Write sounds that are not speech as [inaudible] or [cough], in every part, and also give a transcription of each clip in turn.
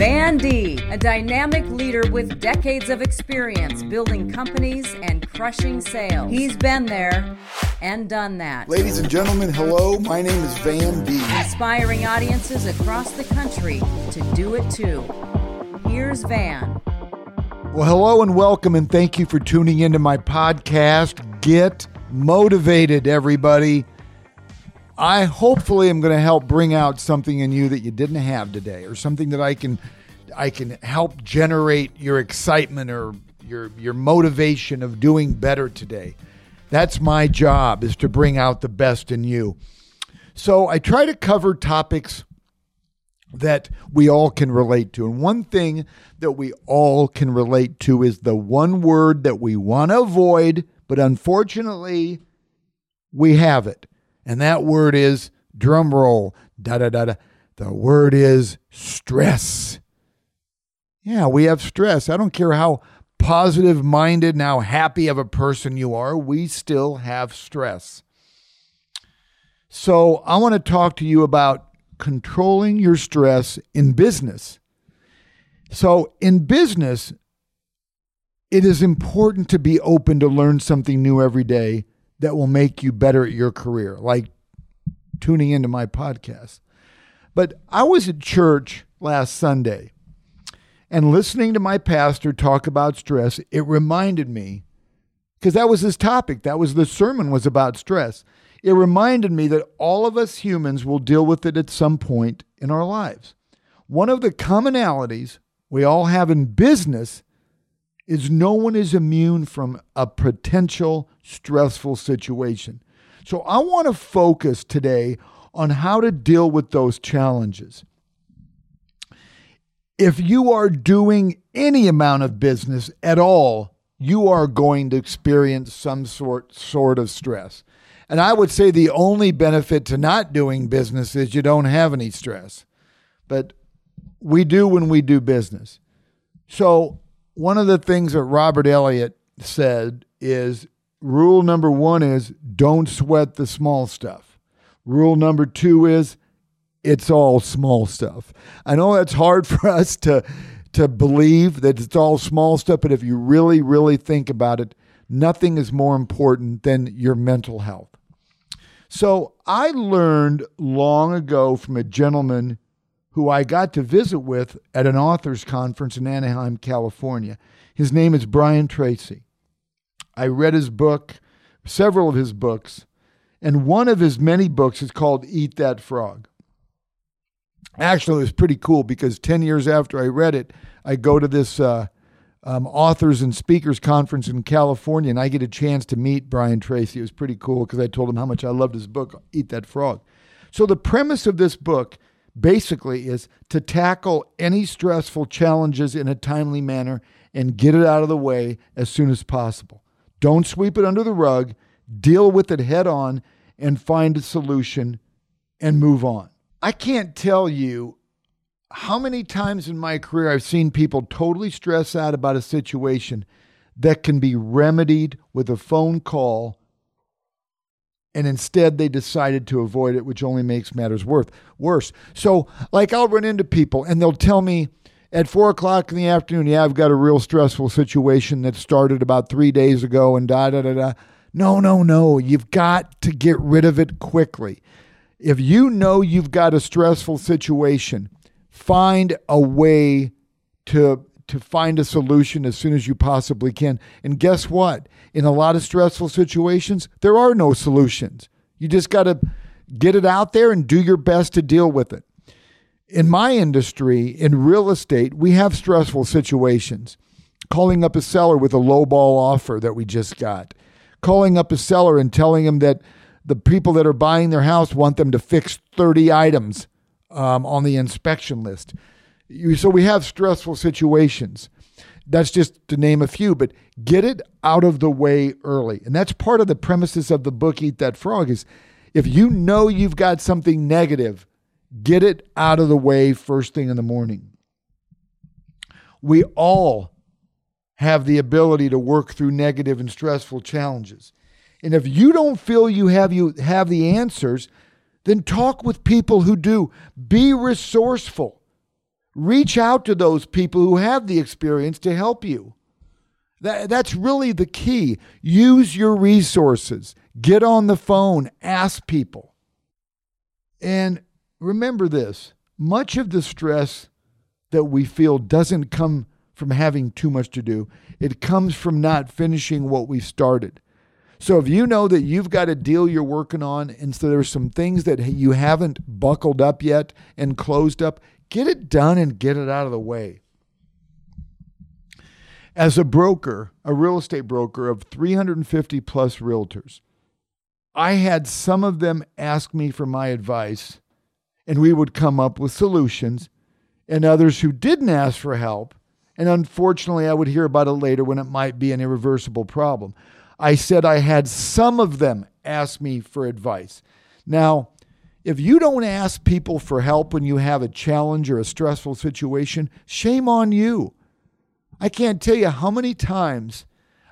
Van Deeb, a dynamic leader with decades of experience building companies and crushing sales. He's been there and done that. Ladies and gentlemen, hello. My name is Van Deeb. Inspiring audiences across the country to do it too. Here's Van. Well, hello and welcome, and thank you for tuning into my podcast. Get motivated, everybody. I hopefully am going to help bring out something in you that you didn't have today, or something that I can I can help generate your excitement or your your motivation of doing better today. That's my job is to bring out the best in you. So I try to cover topics that we all can relate to. And one thing that we all can relate to is the one word that we want to avoid, but unfortunately we have it. And that word is drum roll. Da da da da. The word is stress. Yeah, we have stress. I don't care how positive minded and how happy of a person you are, we still have stress. So, I want to talk to you about controlling your stress in business. So, in business, it is important to be open to learn something new every day that will make you better at your career, like tuning into my podcast. But I was at church last Sunday and listening to my pastor talk about stress, it reminded me because that was his topic. That was the sermon was about stress. It reminded me that all of us humans will deal with it at some point in our lives. One of the commonalities we all have in business is no one is immune from a potential stressful situation. So I want to focus today on how to deal with those challenges. If you are doing any amount of business at all, you are going to experience some sort sort of stress. And I would say the only benefit to not doing business is you don't have any stress. But we do when we do business. So one of the things that Robert Eliot said is rule number one is don't sweat the small stuff. Rule number two is it's all small stuff. I know that's hard [laughs] for us to to believe that it's all small stuff, but if you really, really think about it, nothing is more important than your mental health. So I learned long ago from a gentleman who I got to visit with at an authors conference in Anaheim, California. His name is Brian Tracy. I read his book, several of his books, and one of his many books is called Eat That Frog. Actually, it was pretty cool because 10 years after I read it, I go to this uh, um, authors and speakers conference in California and I get a chance to meet Brian Tracy. It was pretty cool because I told him how much I loved his book, Eat That Frog. So, the premise of this book basically is to tackle any stressful challenges in a timely manner and get it out of the way as soon as possible. Don't sweep it under the rug, deal with it head on, and find a solution and move on. I can't tell you how many times in my career I've seen people totally stress out about a situation that can be remedied with a phone call and instead they decided to avoid it, which only makes matters worse. So, like, I'll run into people and they'll tell me at four o'clock in the afternoon, yeah, I've got a real stressful situation that started about three days ago and da da da da. No, no, no. You've got to get rid of it quickly. If you know you've got a stressful situation, find a way to to find a solution as soon as you possibly can. And guess what? In a lot of stressful situations, there are no solutions. You just got to get it out there and do your best to deal with it. In my industry, in real estate, we have stressful situations. Calling up a seller with a low ball offer that we just got, calling up a seller and telling them that the people that are buying their house want them to fix 30 items um, on the inspection list. You, so we have stressful situations. That's just to name a few, but get it out of the way early. And that's part of the premises of the book Eat That Frog is if you know you've got something negative, get it out of the way first thing in the morning. We all have the ability to work through negative and stressful challenges. And if you don't feel you have you have the answers, then talk with people who do. Be resourceful. Reach out to those people who have the experience to help you. That, that's really the key. Use your resources. Get on the phone, ask people. And remember this much of the stress that we feel doesn't come from having too much to do, it comes from not finishing what we started. So if you know that you've got a deal you're working on, and so there's some things that you haven't buckled up yet and closed up, get it done and get it out of the way. As a broker, a real estate broker of 350 plus realtors, I had some of them ask me for my advice, and we would come up with solutions, and others who didn't ask for help. And unfortunately, I would hear about it later when it might be an irreversible problem. I said I had some of them ask me for advice. Now, if you don't ask people for help when you have a challenge or a stressful situation, shame on you. I can't tell you how many times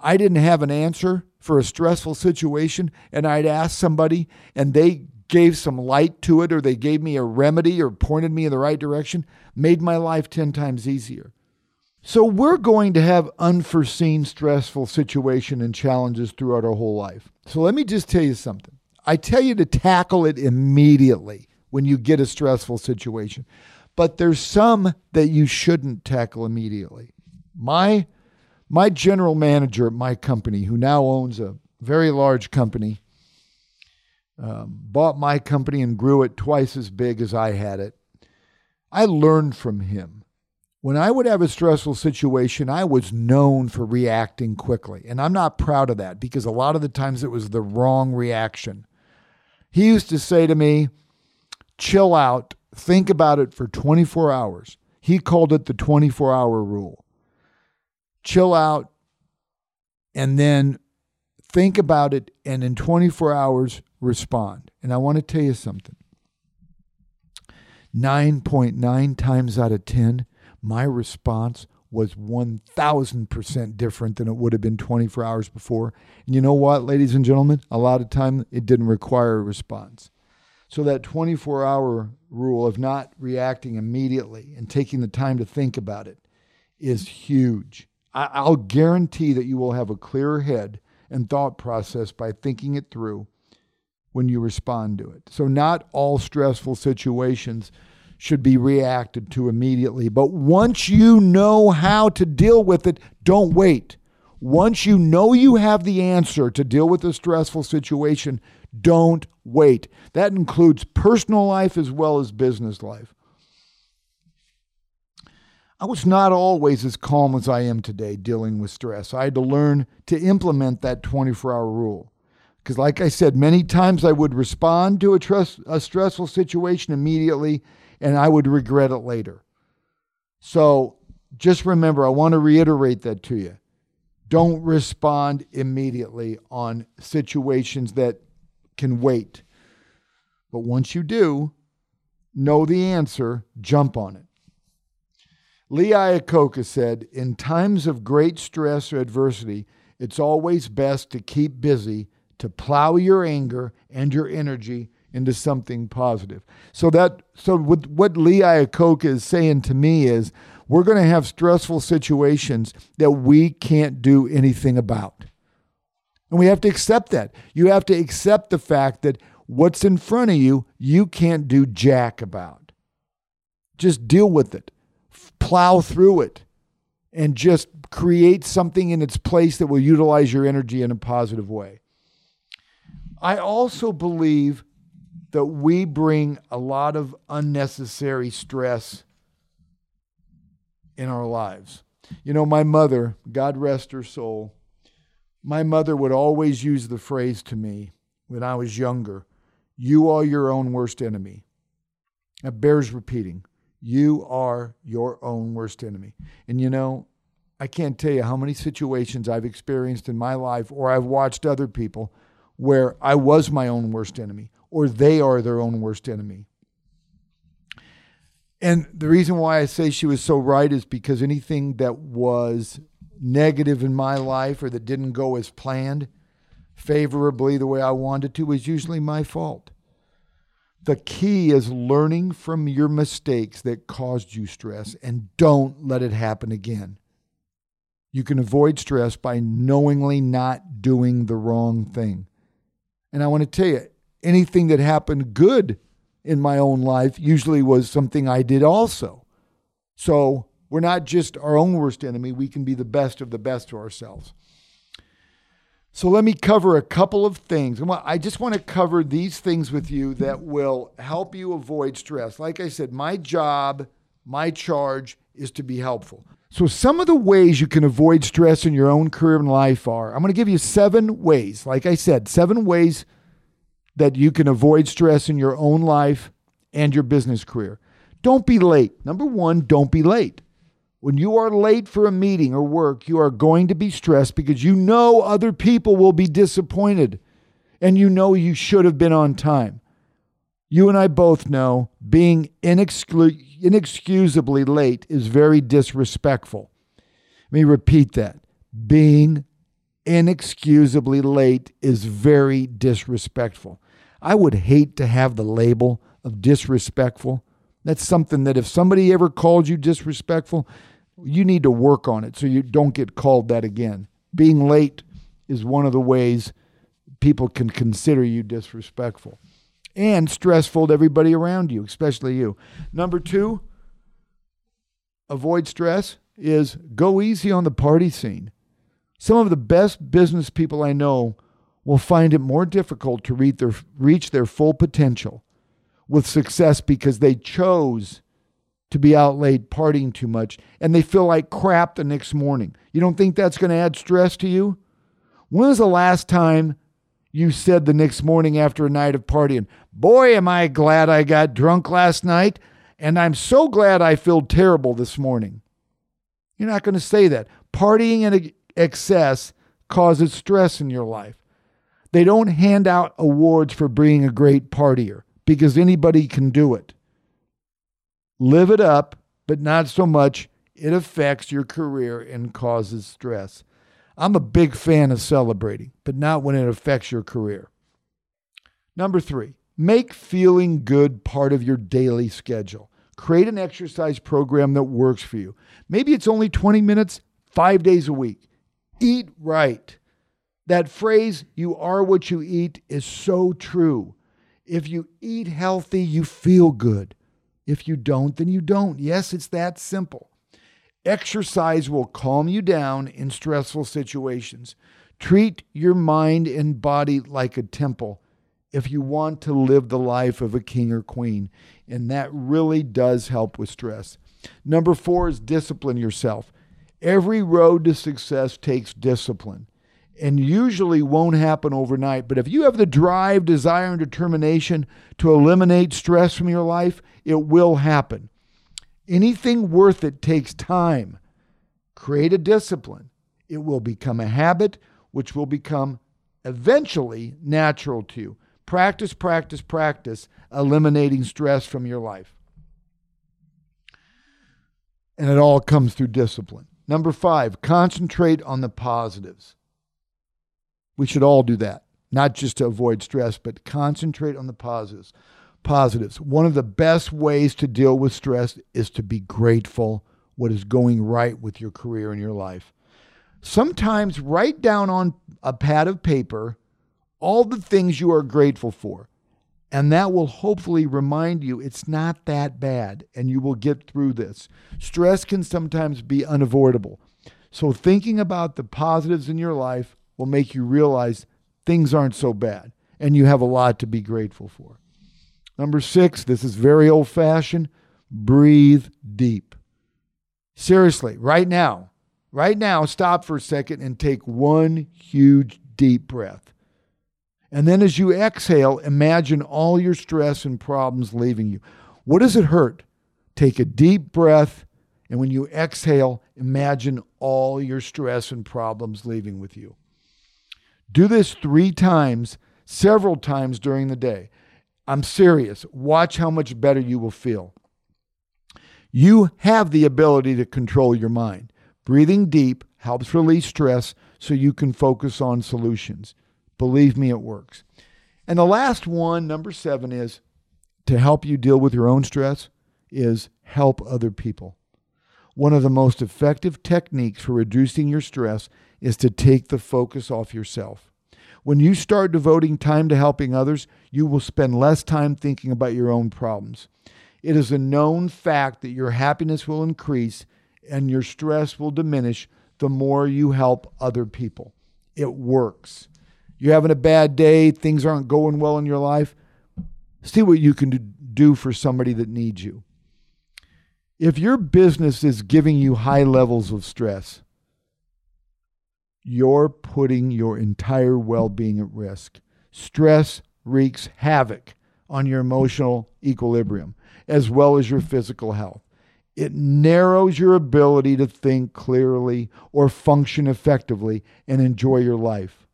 I didn't have an answer for a stressful situation and I'd ask somebody and they gave some light to it or they gave me a remedy or pointed me in the right direction, made my life 10 times easier. So we're going to have unforeseen stressful situation and challenges throughout our whole life. So let me just tell you something. I tell you to tackle it immediately when you get a stressful situation. But there's some that you shouldn't tackle immediately. My my general manager at my company, who now owns a very large company, um, bought my company and grew it twice as big as I had it. I learned from him when I would have a stressful situation, I was known for reacting quickly. And I'm not proud of that because a lot of the times it was the wrong reaction. He used to say to me, chill out, think about it for 24 hours. He called it the 24 hour rule. Chill out and then think about it, and in 24 hours, respond. And I want to tell you something 9.9 times out of 10, my response was 1000% different than it would have been 24 hours before. And you know what, ladies and gentlemen? A lot of time it didn't require a response. So that 24 hour rule of not reacting immediately and taking the time to think about it is huge. I'll guarantee that you will have a clearer head and thought process by thinking it through when you respond to it. So, not all stressful situations should be reacted to immediately. But once you know how to deal with it, don't wait. Once you know you have the answer to deal with a stressful situation, don't wait. That includes personal life as well as business life. I was not always as calm as I am today dealing with stress. I had to learn to implement that 24 hour rule. Because, like I said, many times I would respond to a, a stressful situation immediately and I would regret it later. So just remember, I want to reiterate that to you. Don't respond immediately on situations that can wait. But once you do, know the answer, jump on it. Lee Iacocca said, In times of great stress or adversity, it's always best to keep busy, to plow your anger and your energy into something positive. So that so what, what Lee Iacocca is saying to me is we're going to have stressful situations that we can't do anything about. And we have to accept that. You have to accept the fact that what's in front of you, you can't do jack about. Just deal with it, plow through it, and just create something in its place that will utilize your energy in a positive way. I also believe that we bring a lot of unnecessary stress in our lives. You know, my mother, God rest her soul, my mother would always use the phrase to me when I was younger you are your own worst enemy. That bears repeating. You are your own worst enemy. And you know, I can't tell you how many situations I've experienced in my life or I've watched other people where I was my own worst enemy or they are their own worst enemy. And the reason why I say she was so right is because anything that was negative in my life or that didn't go as planned favorably the way I wanted to was usually my fault. The key is learning from your mistakes that caused you stress and don't let it happen again. You can avoid stress by knowingly not doing the wrong thing. And I want to tell you, anything that happened good in my own life usually was something I did also. So we're not just our own worst enemy, we can be the best of the best to ourselves. So let me cover a couple of things. I just want to cover these things with you that will help you avoid stress. Like I said, my job, my charge is to be helpful. So, some of the ways you can avoid stress in your own career and life are I'm going to give you seven ways. Like I said, seven ways that you can avoid stress in your own life and your business career. Don't be late. Number one, don't be late. When you are late for a meeting or work, you are going to be stressed because you know other people will be disappointed and you know you should have been on time. You and I both know being inexcusably late is very disrespectful. Let me repeat that. Being inexcusably late is very disrespectful. I would hate to have the label of disrespectful. That's something that if somebody ever called you disrespectful, you need to work on it so you don't get called that again. Being late is one of the ways people can consider you disrespectful and stressful to everybody around you, especially you. Number two, avoid stress is go easy on the party scene. Some of the best business people I know will find it more difficult to reach their, reach their full potential with success because they chose to be out late partying too much and they feel like crap the next morning. You don't think that's going to add stress to you? When was the last time you said the next morning after a night of partying, Boy, am I glad I got drunk last night, and I'm so glad I feel terrible this morning? You're not going to say that. Partying in excess causes stress in your life. They don't hand out awards for being a great partier because anybody can do it live it up, but not so much it affects your career and causes stress. I'm a big fan of celebrating, but not when it affects your career. Number three, make feeling good part of your daily schedule. Create an exercise program that works for you. Maybe it's only 20 minutes, five days a week. Eat right. That phrase, you are what you eat, is so true. If you eat healthy, you feel good. If you don't, then you don't. Yes, it's that simple. Exercise will calm you down in stressful situations. Treat your mind and body like a temple if you want to live the life of a king or queen. And that really does help with stress. Number four is discipline yourself. Every road to success takes discipline and usually won't happen overnight. But if you have the drive, desire, and determination to eliminate stress from your life, it will happen. Anything worth it takes time. Create a discipline. It will become a habit, which will become eventually natural to you. Practice, practice, practice, eliminating stress from your life. And it all comes through discipline. Number five, concentrate on the positives. We should all do that, not just to avoid stress, but concentrate on the positives. Positives. One of the best ways to deal with stress is to be grateful what is going right with your career and your life. Sometimes write down on a pad of paper all the things you are grateful for. And that will hopefully remind you it's not that bad and you will get through this. Stress can sometimes be unavoidable. So, thinking about the positives in your life will make you realize things aren't so bad and you have a lot to be grateful for. Number six, this is very old fashioned breathe deep. Seriously, right now, right now, stop for a second and take one huge deep breath. And then as you exhale, imagine all your stress and problems leaving you. What does it hurt? Take a deep breath, and when you exhale, imagine all your stress and problems leaving with you. Do this three times, several times during the day. I'm serious. Watch how much better you will feel. You have the ability to control your mind. Breathing deep helps release stress so you can focus on solutions. Believe me, it works. And the last one, number seven, is to help you deal with your own stress is help other people. One of the most effective techniques for reducing your stress is to take the focus off yourself. When you start devoting time to helping others, you will spend less time thinking about your own problems. It is a known fact that your happiness will increase and your stress will diminish the more you help other people. It works. You're having a bad day, things aren't going well in your life. See what you can do for somebody that needs you. If your business is giving you high levels of stress, you're putting your entire well being at risk. Stress wreaks havoc on your emotional equilibrium as well as your physical health. It narrows your ability to think clearly or function effectively and enjoy your life.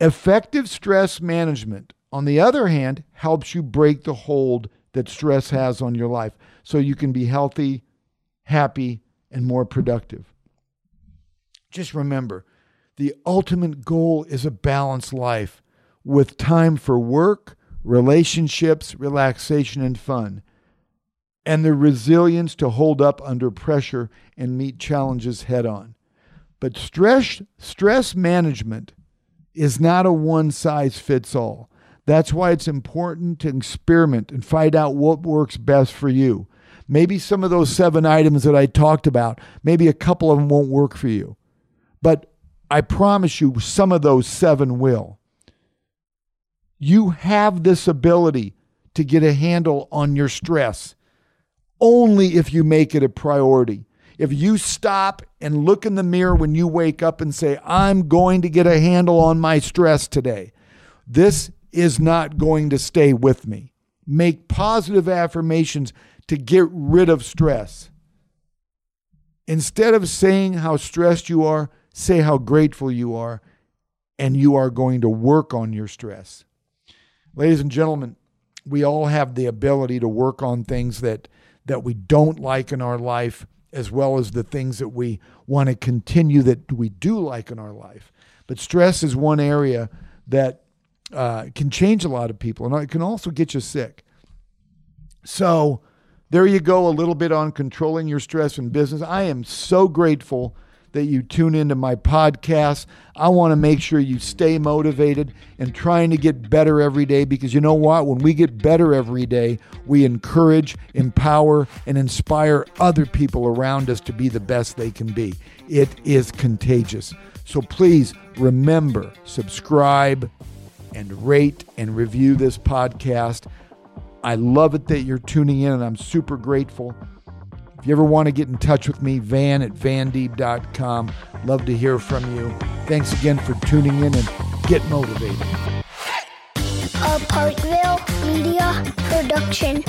Effective stress management, on the other hand, helps you break the hold that stress has on your life so you can be healthy, happy, and more productive. Just remember the ultimate goal is a balanced life with time for work, relationships, relaxation, and fun, and the resilience to hold up under pressure and meet challenges head on. But stress, stress management is not a one size fits all. That's why it's important to experiment and find out what works best for you. Maybe some of those seven items that I talked about, maybe a couple of them won't work for you. But I promise you, some of those seven will. You have this ability to get a handle on your stress only if you make it a priority. If you stop and look in the mirror when you wake up and say, I'm going to get a handle on my stress today, this is not going to stay with me. Make positive affirmations to get rid of stress. Instead of saying how stressed you are, say how grateful you are, and you are going to work on your stress. Ladies and gentlemen, we all have the ability to work on things that, that we don't like in our life, as well as the things that we want to continue that we do like in our life. But stress is one area that uh, can change a lot of people, and it can also get you sick. So, there you go, a little bit on controlling your stress in business. I am so grateful that you tune into my podcast. I want to make sure you stay motivated and trying to get better every day because you know what? When we get better every day, we encourage, empower, and inspire other people around us to be the best they can be. It is contagious. So please remember, subscribe and rate and review this podcast. I love it that you're tuning in, and I'm super grateful. If you ever want to get in touch with me, van at vandeeb.com. Love to hear from you. Thanks again for tuning in and get motivated. A Parkville Media Production.